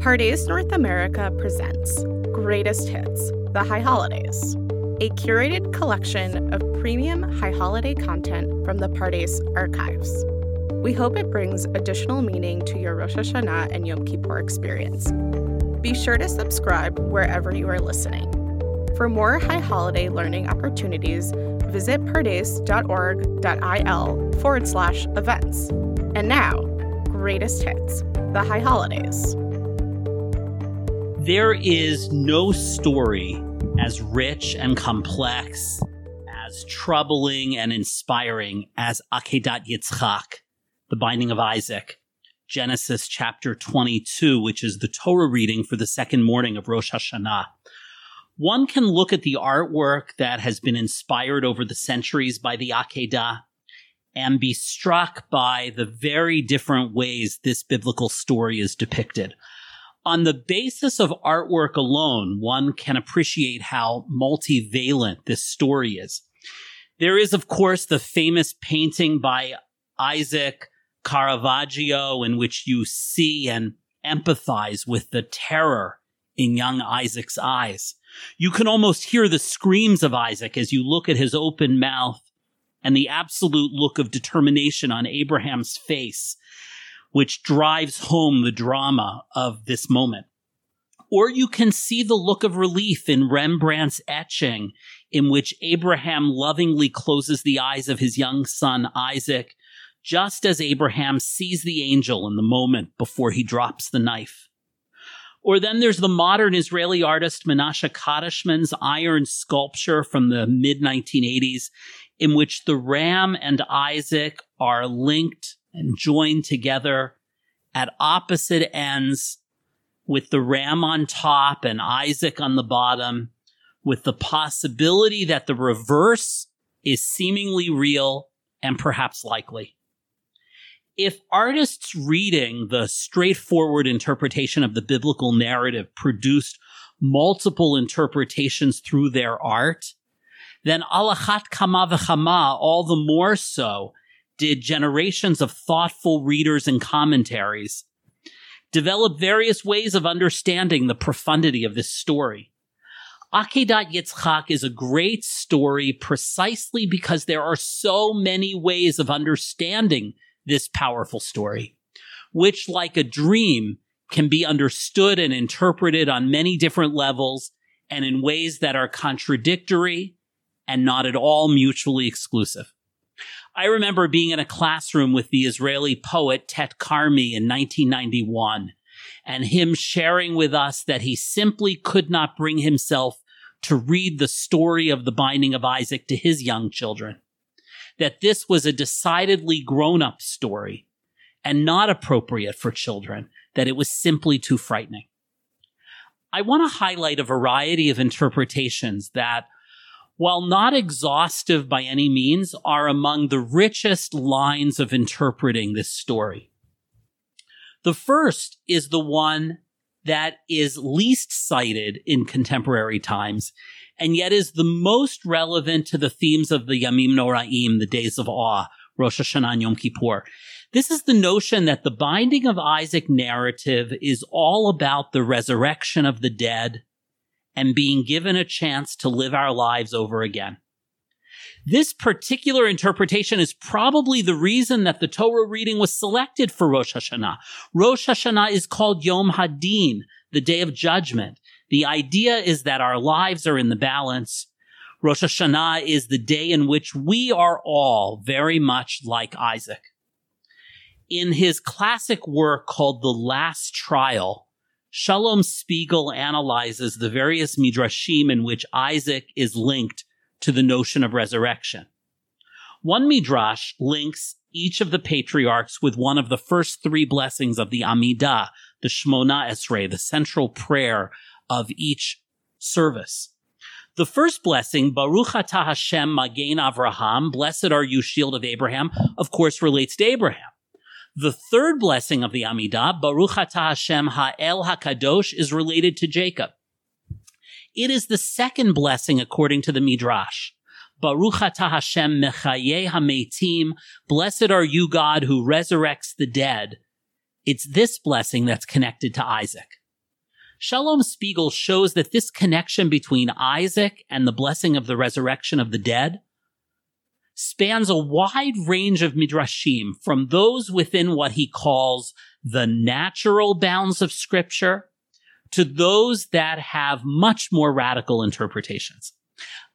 Pardes North America presents Greatest Hits, the High Holidays, a curated collection of premium high holiday content from the Pardes archives. We hope it brings additional meaning to your Rosh Hashanah and Yom Kippur experience. Be sure to subscribe wherever you are listening. For more high holiday learning opportunities, visit pardes.org.il forward slash events. And now, greatest hits, the high holidays. There is no story as rich and complex, as troubling and inspiring as Akedat Yitzchak, the binding of Isaac. Genesis chapter 22, which is the Torah reading for the second morning of Rosh Hashanah. One can look at the artwork that has been inspired over the centuries by the Akedah and be struck by the very different ways this biblical story is depicted. On the basis of artwork alone, one can appreciate how multivalent this story is. There is, of course, the famous painting by Isaac Caravaggio in which you see and empathize with the terror in young Isaac's eyes. You can almost hear the screams of Isaac as you look at his open mouth and the absolute look of determination on Abraham's face, which drives home the drama of this moment. Or you can see the look of relief in Rembrandt's etching, in which Abraham lovingly closes the eyes of his young son Isaac, just as Abraham sees the angel in the moment before he drops the knife. Or then there's the modern Israeli artist Menashe Kadishman's iron sculpture from the mid 1980s, in which the ram and Isaac are linked and joined together at opposite ends with the ram on top and Isaac on the bottom, with the possibility that the reverse is seemingly real and perhaps likely. If artists reading the straightforward interpretation of the biblical narrative produced multiple interpretations through their art, then alachat kama v'chama, all the more so, did generations of thoughtful readers and commentaries develop various ways of understanding the profundity of this story. Akedat Yitzchak is a great story precisely because there are so many ways of understanding this powerful story, which, like a dream, can be understood and interpreted on many different levels and in ways that are contradictory and not at all mutually exclusive. I remember being in a classroom with the Israeli poet Tet Carmi in 1991 and him sharing with us that he simply could not bring himself to read the story of the binding of Isaac to his young children that this was a decidedly grown up story and not appropriate for children, that it was simply too frightening. I want to highlight a variety of interpretations that, while not exhaustive by any means, are among the richest lines of interpreting this story. The first is the one that is least cited in contemporary times and yet is the most relevant to the themes of the Yamim Noraim, the days of awe, Rosh Hashanah and Yom Kippur. This is the notion that the binding of Isaac narrative is all about the resurrection of the dead and being given a chance to live our lives over again. This particular interpretation is probably the reason that the Torah reading was selected for Rosh Hashanah. Rosh Hashanah is called Yom Hadin, the day of judgment. The idea is that our lives are in the balance. Rosh Hashanah is the day in which we are all very much like Isaac. In his classic work called The Last Trial, Shalom Spiegel analyzes the various midrashim in which Isaac is linked to the notion of resurrection. One midrash links each of the patriarchs with one of the first three blessings of the Amidah, the Shmona Esrei, the central prayer of each service. The first blessing, Baruch atah Hashem Magen Avraham, blessed are you, shield of Abraham, of course relates to Abraham. The third blessing of the Amidah, Baruch atah Hashem Ha'el HaKadosh, is related to Jacob. It is the second blessing according to the Midrash. Baruch atah Hashem Mechaye HaMeitim, blessed are you, God, who resurrects the dead. It's this blessing that's connected to Isaac. Shalom Spiegel shows that this connection between Isaac and the blessing of the resurrection of the dead spans a wide range of midrashim from those within what he calls the natural bounds of scripture to those that have much more radical interpretations.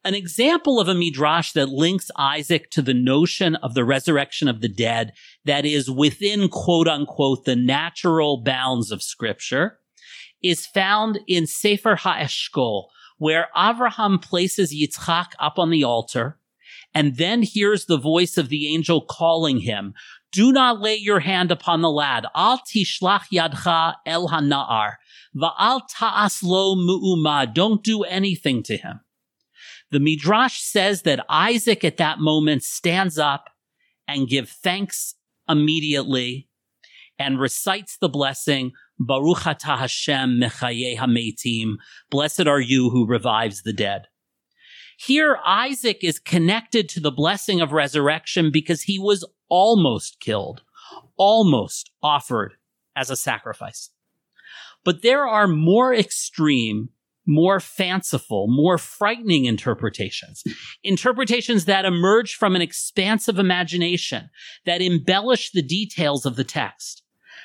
An example of a midrash that links Isaac to the notion of the resurrection of the dead that is within quote unquote the natural bounds of scripture is found in Sefer HaEshkol, where Avraham places Yitzchak up on the altar and then hears the voice of the angel calling him, do not lay your hand upon the lad. Al tishlach yadcha el. Va'al ta'as lo. Don't do anything to him. The Midrash says that Isaac at that moment stands up and give thanks immediately and recites the blessing, Baruch Hashem mechaye hametim. Blessed are you who revives the dead. Here, Isaac is connected to the blessing of resurrection because he was almost killed, almost offered as a sacrifice. But there are more extreme, more fanciful, more frightening interpretations. Interpretations that emerge from an expansive imagination, that embellish the details of the text.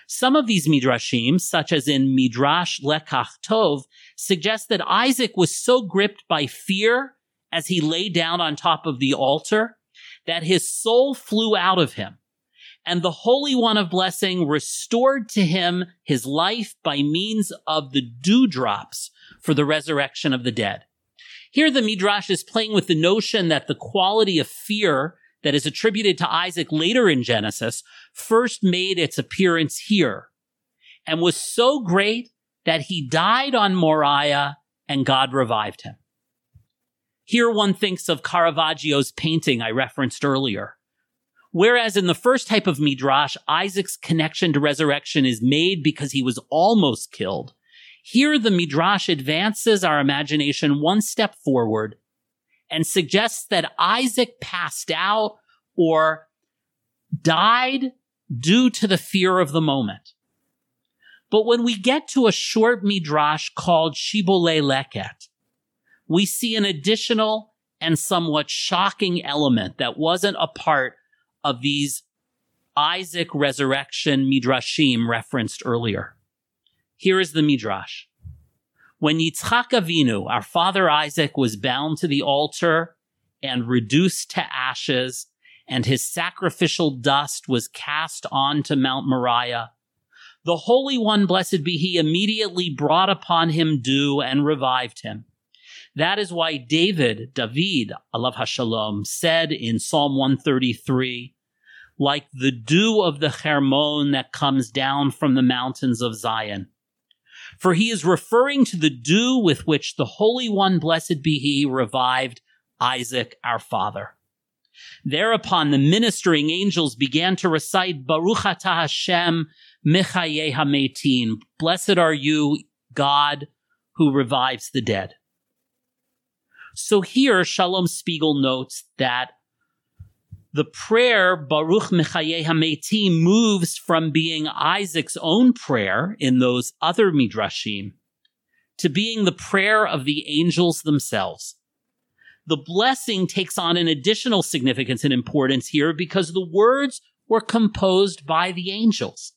Some of these midrashim, such as in Midrash Lekach Tov, suggest that Isaac was so gripped by fear as he lay down on top of the altar that his soul flew out of him. And the Holy One of Blessing restored to him his life by means of the dewdrops for the resurrection of the dead. Here the Midrash is playing with the notion that the quality of fear that is attributed to Isaac later in Genesis first made its appearance here and was so great that he died on Moriah and God revived him. Here one thinks of Caravaggio's painting I referenced earlier. Whereas in the first type of Midrash, Isaac's connection to resurrection is made because he was almost killed. Here the Midrash advances our imagination one step forward and suggests that Isaac passed out or died due to the fear of the moment. But when we get to a short Midrash called Shibbolei Leket, we see an additional and somewhat shocking element that wasn't a part of these Isaac resurrection midrashim referenced earlier. Here is the midrash. When Yitzchak Avinu, our father Isaac, was bound to the altar and reduced to ashes, and his sacrificial dust was cast onto Mount Moriah, the Holy One, blessed be he, immediately brought upon him dew and revived him. That is why David, David, alav hashalom, said in Psalm 133, like the dew of the Hermon that comes down from the mountains of Zion. For he is referring to the dew with which the Holy One, blessed be he, revived Isaac, our father. Thereupon the ministering angels began to recite Baruch atah Hashem mechaye hametim. Blessed are you, God, who revives the dead. So here, Shalom Spiegel notes that the prayer Baruch Mechaye Hametim moves from being Isaac's own prayer in those other midrashim to being the prayer of the angels themselves. The blessing takes on an additional significance and importance here because the words were composed by the angels.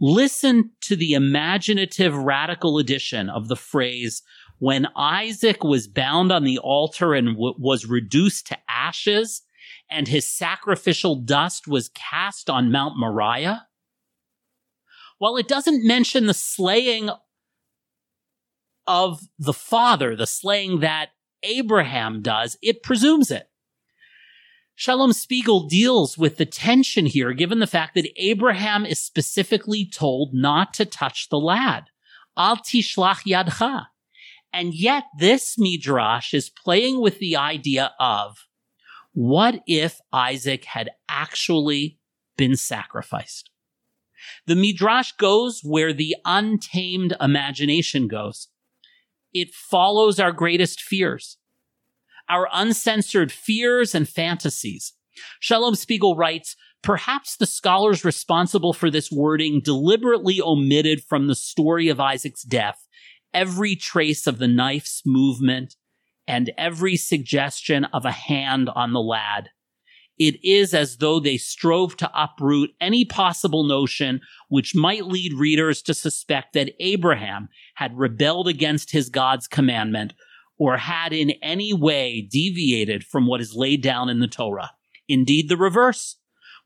Listen to the imaginative radical addition of the phrase when Isaac was bound on the altar and w- was reduced to ashes and his sacrificial dust was cast on Mount Moriah? While it doesn't mention the slaying of the father, the slaying that Abraham does, it presumes it. Shalom Spiegel deals with the tension here, given the fact that Abraham is specifically told not to touch the lad. Al tishlach yadcha. And yet this midrash is playing with the idea of what if Isaac had actually been sacrificed? The midrash goes where the untamed imagination goes. It follows our greatest fears, our uncensored fears and fantasies. Shalom Spiegel writes, Perhaps the scholars responsible for this wording deliberately omitted from the story of Isaac's death every trace of the knife's movement and every suggestion of a hand on the lad. It is as though they strove to uproot any possible notion which might lead readers to suspect that Abraham had rebelled against his God's commandment or had in any way deviated from what is laid down in the Torah. Indeed, the reverse.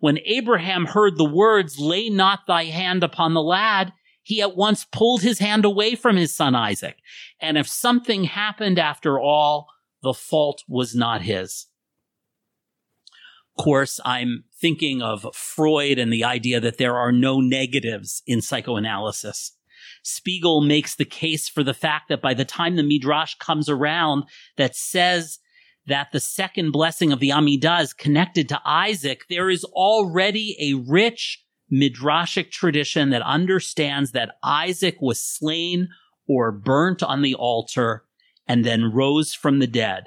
When Abraham heard the words, lay not thy hand upon the lad, he at once pulled his hand away from his son Isaac. And if something happened after all, the fault was not his. Of course, I'm thinking of Freud and the idea that there are no negatives in psychoanalysis. Spiegel makes the case for the fact that by the time the Midrash comes around that says that the second blessing of the Amidah is connected to Isaac, there is already a rich Midrashic tradition that understands that Isaac was slain or burnt on the altar and then rose from the dead.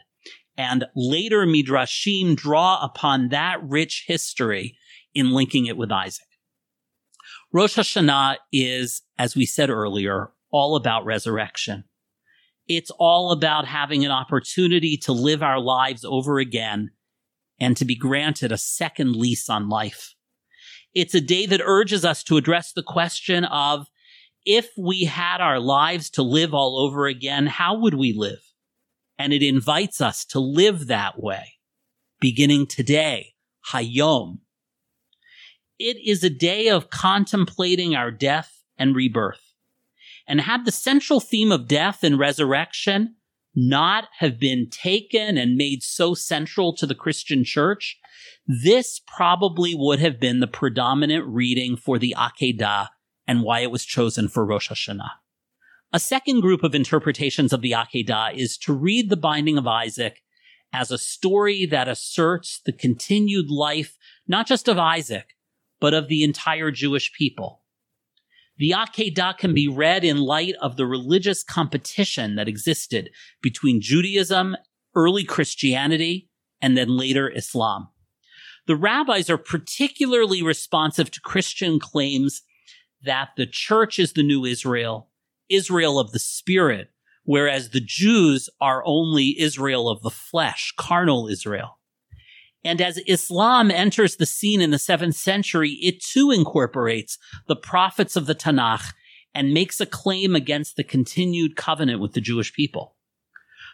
And later Midrashim draw upon that rich history in linking it with Isaac. Rosh Hashanah is, as we said earlier, all about resurrection. It's all about having an opportunity to live our lives over again and to be granted a second lease on life. It's a day that urges us to address the question of if we had our lives to live all over again, how would we live? And it invites us to live that way, beginning today, Hayom, it is a day of contemplating our death and rebirth. And had the central theme of death and resurrection not have been taken and made so central to the Christian church, this probably would have been the predominant reading for the Akedah and why it was chosen for Rosh Hashanah. A second group of interpretations of the Akedah is to read the binding of Isaac as a story that asserts the continued life, not just of Isaac, but of the entire Jewish people. The Akedah can be read in light of the religious competition that existed between Judaism, early Christianity, and then later Islam. The rabbis are particularly responsive to Christian claims that the church is the new Israel, Israel of the spirit, whereas the Jews are only Israel of the flesh, carnal Israel. And as Islam enters the scene in the seventh century, it too incorporates the prophets of the Tanakh and makes a claim against the continued covenant with the Jewish people.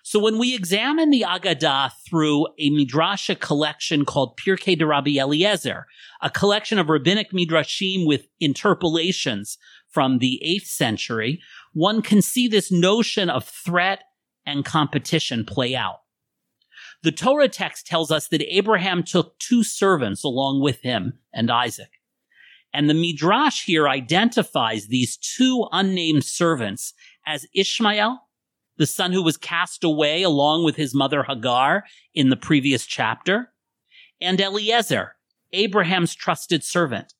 So when we examine the Akedah through a midrashic collection called Pirkei de Rabbi Eliezer, a collection of rabbinic midrashim with interpolations from the 8th century, one can see this notion of threat and competition play out. The Torah text tells us that Abraham took two servants along with him and Isaac. And the Midrash here identifies these two unnamed servants as Ishmael, the son who was cast away along with his mother Hagar in the previous chapter, and Eliezer, Abraham's trusted servant.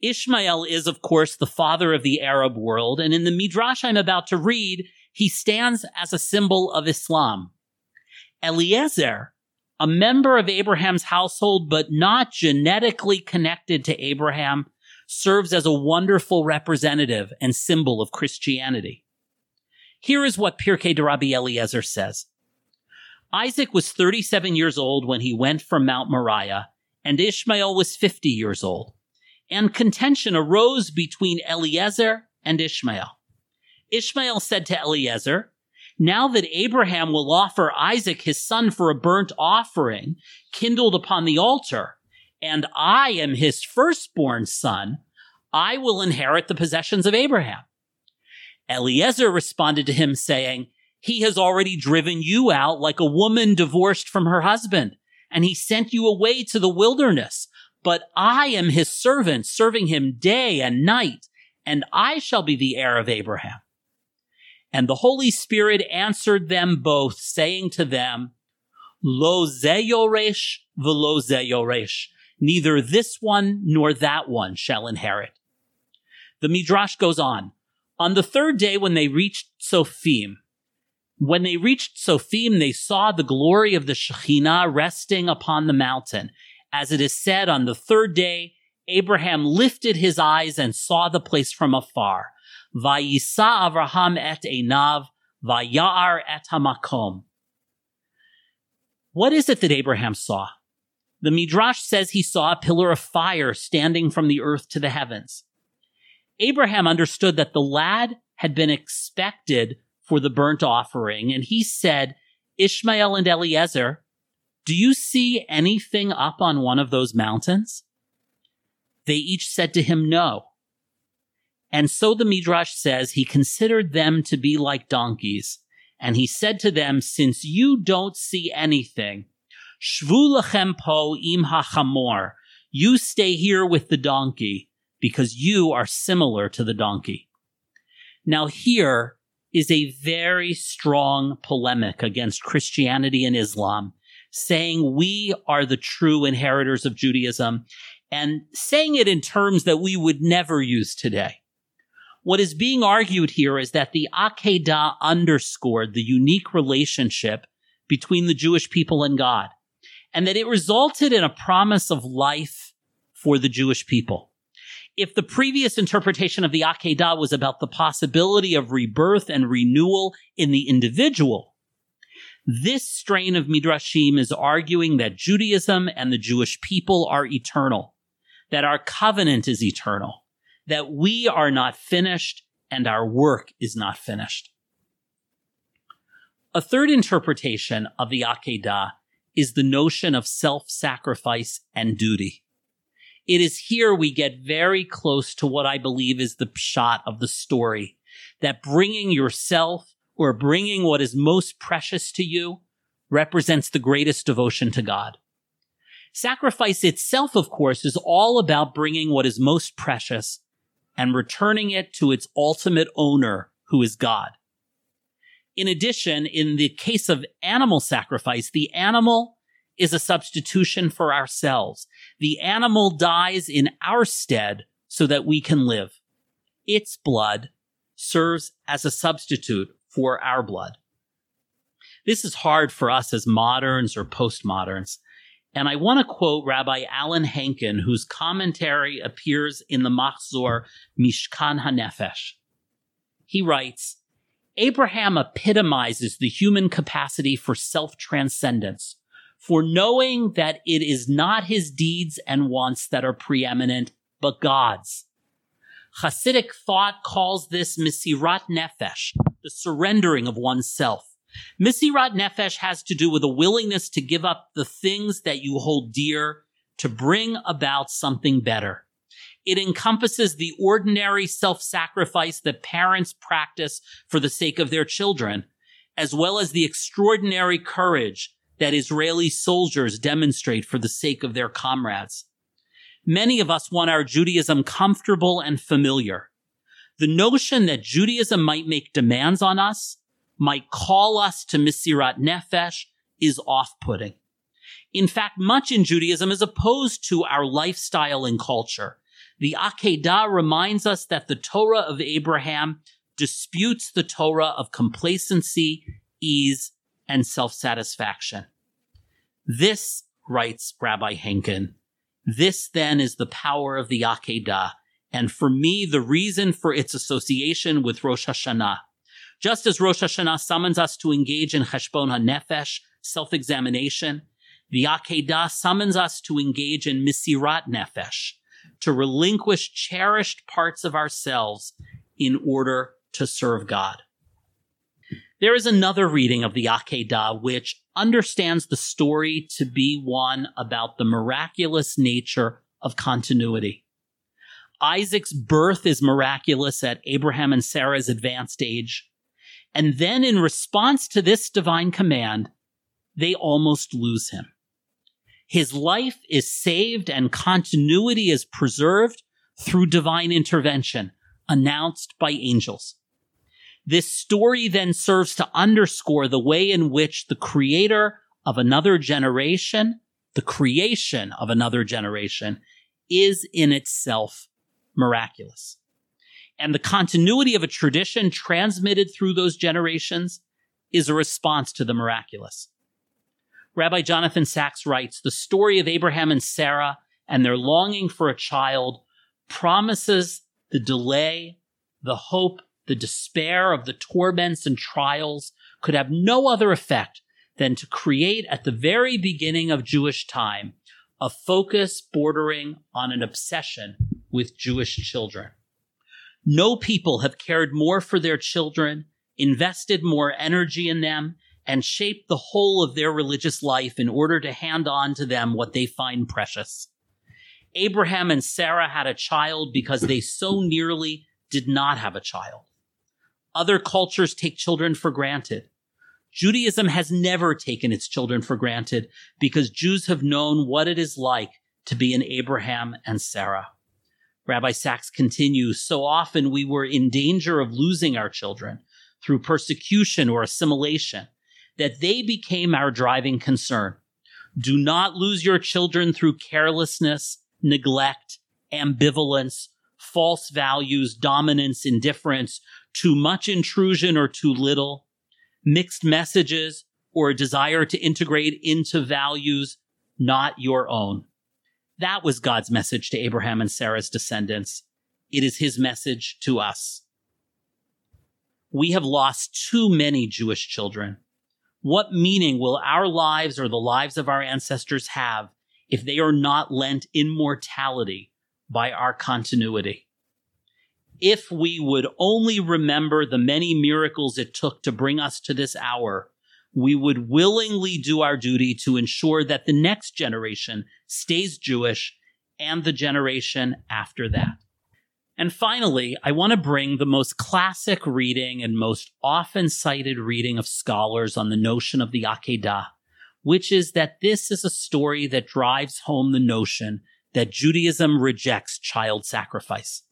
Ishmael is, of course, the father of the Arab world, and in the Midrash I'm about to read, he stands as a symbol of Islam. Eliezer, a member of Abraham's household, but not genetically connected to Abraham, serves as a wonderful representative and symbol of Christianity. Here is what Pirkei de Rabbi Eliezer says. Isaac was 37 years old when he went from Mount Moriah, and Ishmael was 50 years old. And contention arose between Eliezer and Ishmael. Ishmael said to Eliezer, now that Abraham will offer Isaac his son for a burnt offering kindled upon the altar, and I am his firstborn son, I will inherit the possessions of Abraham. Eliezer responded to him saying, he has already driven you out like a woman divorced from her husband, and he sent you away to the wilderness. But I am his servant, serving him day and night, and I shall be the heir of Abraham. And the Holy Spirit answered them both, saying to them, Lo zeyoresh velo zeyoresh. Neither this one nor that one shall inherit. The Midrash goes on. On the third day, when they reached Sophim, when they reached Sophim, they saw the glory of the Shekhinah resting upon the mountain, As it is said, on the third day, Abraham lifted his eyes and saw the place from afar. Vayisa Avraham et enav, vayar et hamakom. What is it that Abraham saw? The Midrash says he saw a pillar of fire standing from the earth to the heavens. Abraham understood that the lad had been expected for the burnt offering, and he said, Ishmael and Eliezer, do you see anything up on one of those mountains? They each said to him, No. And so the Midrash says he considered them to be like donkeys. And he said to them, Since you don't see anything, Shvu lechem po im hachamor, you stay here with the donkey, because you are similar to the donkey. Now here is a very strong polemic against Christianity and Islam, saying we are the true inheritors of Judaism and saying it in terms that we would never use today. What is being argued here is that the Akedah underscored the unique relationship between the Jewish people and God, and that it resulted in a promise of life for the Jewish people. If the previous interpretation of the Akedah was about the possibility of rebirth and renewal in the individual, this strain of Midrashim is arguing that Judaism and the Jewish people are eternal, that our covenant is eternal, that we are not finished and our work is not finished. A third interpretation of the Akedah is the notion of self-sacrifice and duty. It is here we get very close to what I believe is the pshat of the story, that bringing yourself or bringing what is most precious to you represents the greatest devotion to God. Sacrifice itself, of course, is all about bringing what is most precious and returning it to its ultimate owner, who is God. In addition, in the case of animal sacrifice, the animal is a substitution for ourselves. The animal dies in our stead so that we can live. Its blood serves as a substitute for our blood. This is hard for us as moderns or postmoderns. And I want to quote Rabbi Alan Henkin, whose commentary appears in the Machzor Mishkan HaNefesh. He writes, Abraham epitomizes the human capacity for self-transcendence, for knowing that it is not his deeds and wants that are preeminent, but God's. Hasidic thought calls this Mesirat Nefesh, the surrendering of oneself. Mesirat Nefesh has to do with a willingness to give up the things that you hold dear to bring about something better. It encompasses the ordinary self-sacrifice that parents practice for the sake of their children, as well as the extraordinary courage that Israeli soldiers demonstrate for the sake of their comrades. Many of us want our Judaism comfortable and familiar. The notion that Judaism might make demands on us might call us to Misirat Nefesh is off-putting. In fact, much in Judaism is opposed to our lifestyle and culture. The Akedah reminds us that the Torah of Abraham disputes the Torah of complacency, ease, and self-satisfaction. This, writes Rabbi Henkin, this then is the power of the Akedah, and for me, the reason for its association with Rosh Hashanah. Just as Rosh Hashanah summons us to engage in Cheshbon HaNefesh, self-examination, the Akedah summons us to engage in Misirat Nefesh, to relinquish cherished parts of ourselves in order to serve God. There is another reading of the Akedah which understands the story to be one about the miraculous nature of continuity. Isaac's birth is miraculous at Abraham and Sarah's advanced age. And then in response to this divine command, they almost lose him. His life is saved and continuity is preserved through divine intervention announced by angels. This story then serves to underscore the way in which the creator of another generation, the creation of another generation, is in itself miraculous and the continuity of a tradition transmitted through those generations is a response to the miraculous. Rabbi Jonathan Sacks writes The story of Abraham and Sarah and their longing for a child promises the delay, the hope, the despair of the torments and trials could have no other effect than to create at the very beginning of Jewish time a focus bordering on an obsession with Jewish children. No people have cared more for their children, invested more energy in them, and shaped the whole of their religious life in order to hand on to them what they find precious. Abraham and Sarah had a child because they so nearly did not have a child. Other cultures take children for granted. Judaism has never taken its children for granted because Jews have known what it is like to be an Abraham and Sarah. Rabbi Sacks continues, so often we were in danger of losing our children through persecution or assimilation, that they became our driving concern. Do not lose your children through carelessness, neglect, ambivalence, false values, dominance, indifference, too much intrusion or too little, mixed messages, or a desire to integrate into values not your own. That was God's message to Abraham and Sarah's descendants. It is his message to us. We have lost too many Jewish children. What meaning will our lives or the lives of our ancestors have if they are not lent immortality by our continuity? if we would only remember the many miracles it took to bring us to this hour, we would willingly do our duty to ensure that the next generation stays Jewish and the generation after that. And finally, I want to bring the most classic reading and most often cited reading of scholars on the notion of the Akedah, which is that this is a story that drives home the notion that Judaism rejects child sacrifice.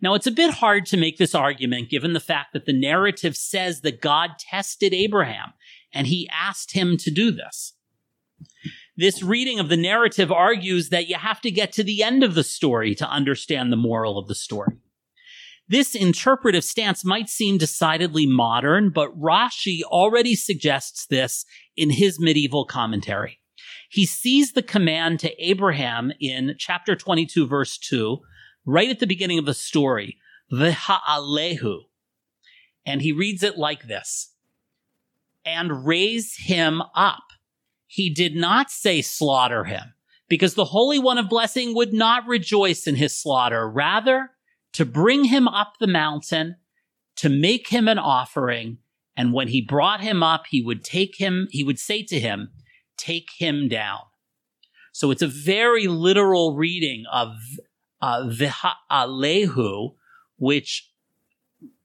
Now, it's a bit hard to make this argument given the fact that the narrative says that God tested Abraham and he asked him to do this. This reading of the narrative argues that you have to get to the end of the story to understand the moral of the story. This interpretive stance might seem decidedly modern, but Rashi already suggests this in his medieval commentary. He sees the command to Abraham in chapter 22, verse 2 right at the beginning of the story, V'ha'alehu. And he reads it like this. And raise him up. He did not say slaughter him, because the Holy One of Blessing would not rejoice in his slaughter. Rather, to bring him up the mountain, to make him an offering. And when he brought him up, he would take him, he would say to him, take him down. So it's a very literal reading of uh, v'ha'alehu, which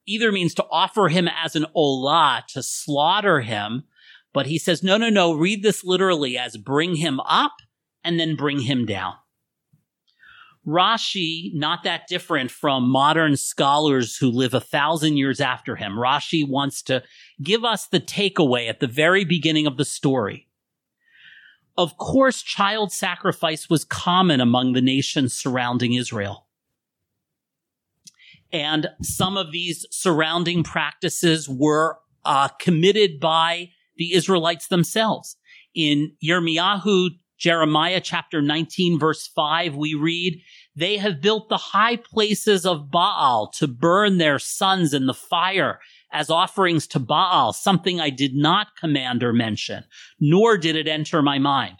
either means to offer him as an olah, to slaughter him, but he says, no, no, no, read this literally as bring him up and then bring him down. Rashi, not that different from modern scholars who live a thousand years after him. Rashi wants to give us the takeaway at the very beginning of the story. Of course, child sacrifice was common among the nations surrounding Israel. And some of these surrounding practices were uh, committed by the Israelites themselves. In Yirmiyahu, Jeremiah chapter 19, verse 5, we read, They have built the high places of Baal to burn their sons in the fire as offerings to Baal, something I did not command or mention, nor did it enter my mind.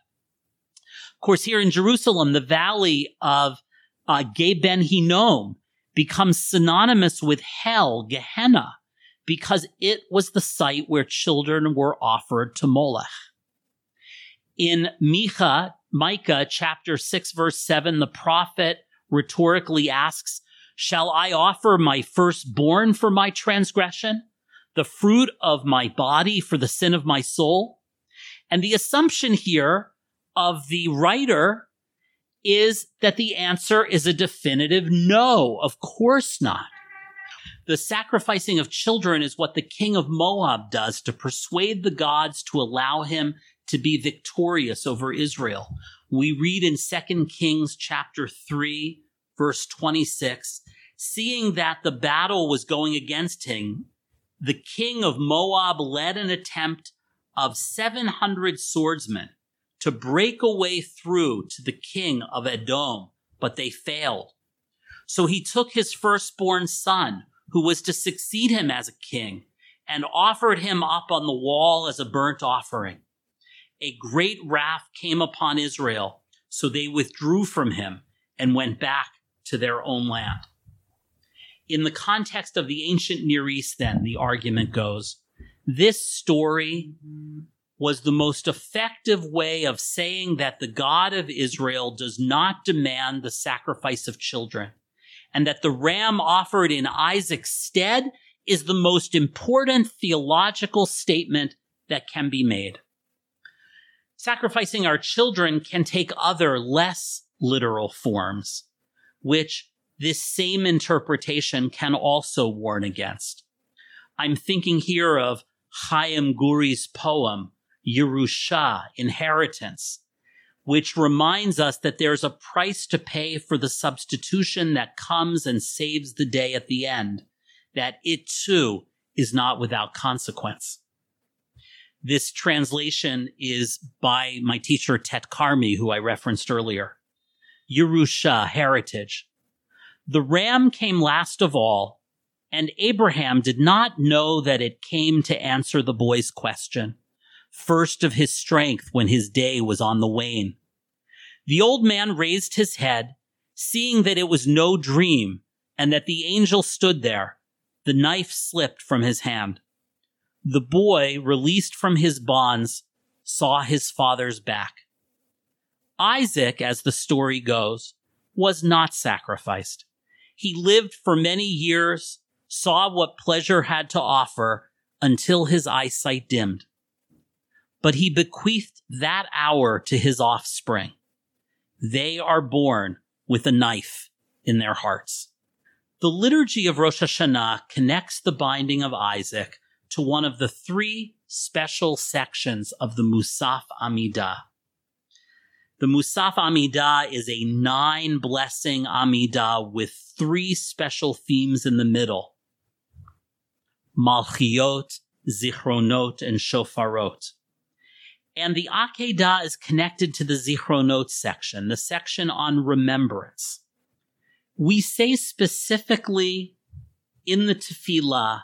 Of course, here in Jerusalem, the valley of uh, Ben Hinnom becomes synonymous with hell, Gehenna, because it was the site where children were offered to Molech. In Micha, Micah chapter 6 verse 7, the prophet rhetorically asks, Shall I offer my firstborn for my transgression, the fruit of my body for the sin of my soul? And the assumption here of the writer is that the answer is a definitive no. Of course not. The sacrificing of children is what the king of Moab does to persuade the gods to allow him to be victorious over Israel. We read in 2 Kings chapter 3 verse 26 seeing that the battle was going against him, the king of Moab led an attempt of 700 swordsmen to break a way through to the king of Edom, but they failed. So he took his firstborn son, who was to succeed him as a king, and offered him up on the wall as a burnt offering. A great wrath came upon Israel, so they withdrew from him and went back to their own land. In the context of the ancient Near East, then, the argument goes, this story was the most effective way of saying that the God of Israel does not demand the sacrifice of children and that the ram offered in Isaac's stead is the most important theological statement that can be made. Sacrificing our children can take other less literal forms, which this same interpretation can also warn against. I'm thinking here of Chaim Guri's poem, Yerusha, Inheritance, which reminds us that there's a price to pay for the substitution that comes and saves the day at the end, that it too is not without consequence. This translation is by my teacher Tet Carmi, who I referenced earlier. Yerusha, heritage. The ram came last of all, and Abraham did not know that it came to answer the boy's question, first of his strength when his day was on the wane. The old man raised his head, seeing that it was no dream and that the angel stood there. The knife slipped from his hand. The boy, released from his bonds, saw his father's back. Isaac, as the story goes, was not sacrificed. He lived for many years, saw what pleasure had to offer until his eyesight dimmed. But he bequeathed that hour to his offspring. They are born with a knife in their hearts. The liturgy of Rosh Hashanah connects the binding of Isaac to one of the three special sections of the Musaf Amidah. The Musaf Amidah is a nine blessing Amidah with three special themes in the middle. Malchiot, Zichronot, and Shofarot. And the Akedah is connected to the Zichronot section, the section on remembrance. We say specifically in the Tefillah,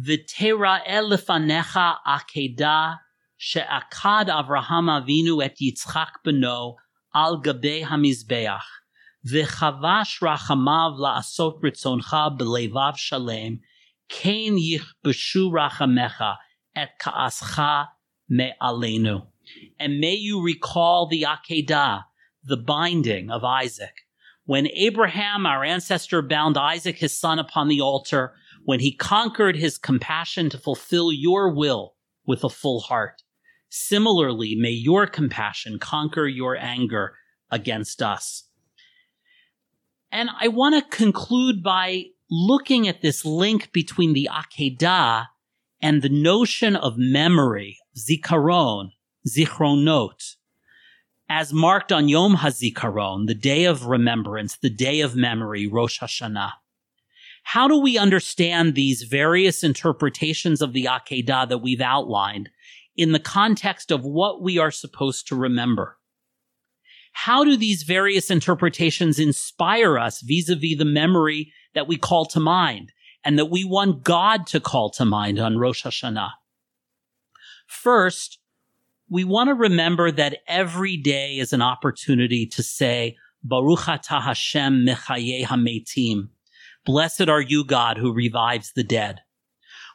V'tera elefanecha Akedah she'akad Avraham Avinu et Yitzchak beno al gabe hamizbeach, v'chavash rachamav la'asot ritzoncha b'levav shalem, kein yichbeshu rachamecha et ka'ascha me'alenu. And may you recall the Akedah, the binding of Isaac. When Abraham, our ancestor, bound Isaac, his son, upon the altar, when he conquered his compassion to fulfill your will with a full heart. Similarly, may your compassion conquer your anger against us. And I want to conclude by looking at this link between the Akedah and the notion of memory, zikaron, zichronot, as marked on Yom HaZikaron, the day of remembrance, the day of memory, Rosh Hashanah. How do we understand these various interpretations of the Akedah that we've outlined in the context of what we are supposed to remember? How do these various interpretations inspire us vis-a-vis the memory that we call to mind and that we want God to call to mind on Rosh Hashanah. First, we want to remember that every day is an opportunity to say, Baruch atah Hashem mechaye hametim. Blessed are you, God, who revives the dead.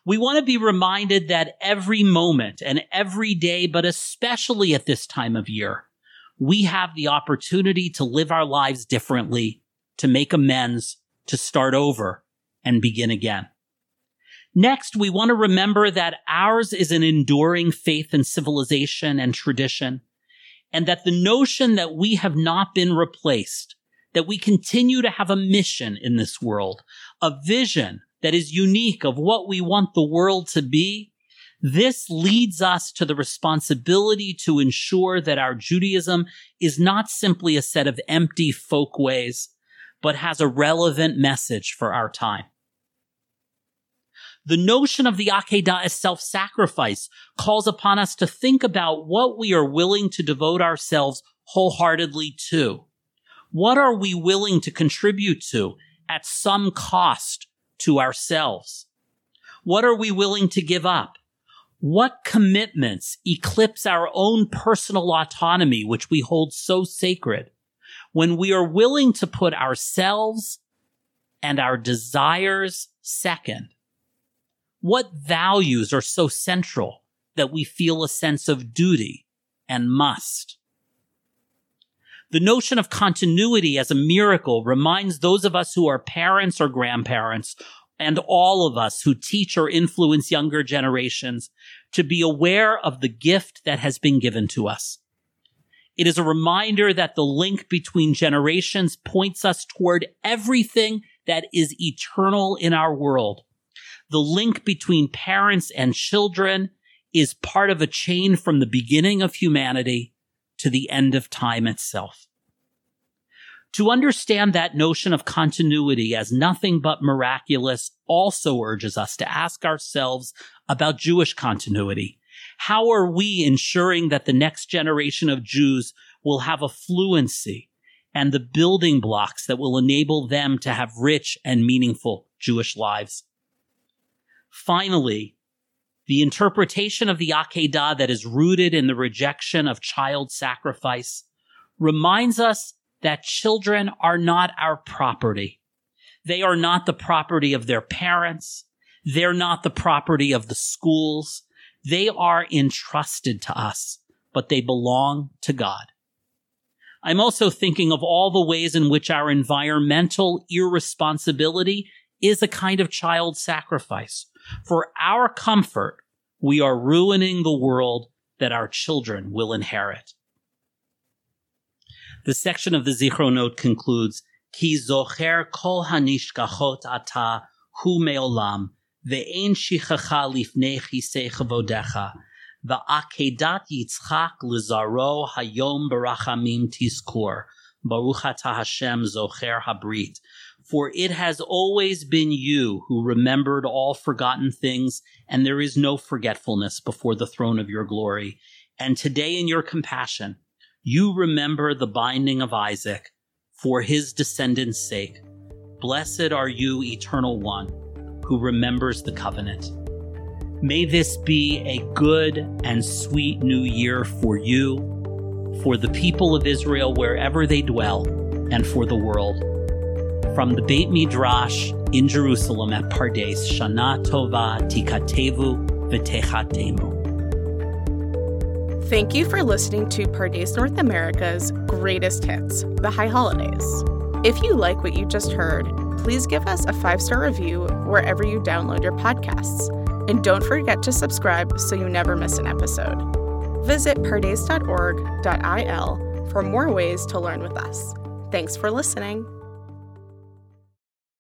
We want to be reminded that every moment and every day, but especially at this time of year, we have the opportunity to live our lives differently, to make amends, to start over, and begin again. Next, we want to remember that ours is an enduring faith and civilization and tradition, and that the notion that we have not been replaced, that we continue to have a mission in this world, a vision that is unique of what we want the world to be, this leads us to the responsibility to ensure that our Judaism is not simply a set of empty folkways, but has a relevant message for our time. The notion of the Akedah as self-sacrifice calls upon us to think about what we are willing to devote ourselves wholeheartedly to. What are we willing to contribute to at some cost to ourselves? What are we willing to give up? What commitments eclipse our own personal autonomy, which we hold so sacred? When we are willing to put ourselves and our desires second, what values are so central that we feel a sense of duty and must? The notion of continuity as a miracle reminds those of us who are parents or grandparents and all of us who teach or influence younger generations to be aware of the gift that has been given to us. It is a reminder that the link between generations points us toward everything that is eternal in our world. The link between parents and children is part of a chain from the beginning of humanity to the end of time itself. To understand that notion of continuity as nothing but miraculous also urges us to ask ourselves about Jewish continuity. How are we ensuring that the next generation of Jews will have a fluency and the building blocks that will enable them to have rich and meaningful Jewish lives? Finally, the interpretation of the Akedah that is rooted in the rejection of child sacrifice reminds us that children are not our property. They are not the property of their parents. They're not the property of the schools. They are entrusted to us, but they belong to God. I'm also thinking of all the ways in which our environmental irresponsibility is a kind of child sacrifice. For our comfort, we are ruining the world that our children will inherit. The section of the Zichronot concludes, Ki zocher kol hanishkachot ata hu me'olam, ve'en shichacha lifnei chisei chavodecha, va'akedat yitzchak lizaro hayom barachamim tiskur, baruch Hashem zocher habrit, for it has always been you who remembered all forgotten things, and there is no forgetfulness before the throne of your glory. And today in your compassion, you remember the binding of Isaac for his descendants' sake. Blessed are you, eternal one, who remembers the covenant. May this be a good and sweet new year for you, for the people of Israel wherever they dwell, and for the world from the Beit Midrash in Jerusalem at Pardes, Shana Tova Tikatevu V'Techatemu. Thank you for listening to Pardes North America's greatest hits, the High Holidays. If you like what you just heard, please give us a five star review wherever you download your podcasts. And don't forget to subscribe so you never miss an episode. Visit pardes.org.il for more ways to learn with us. Thanks for listening.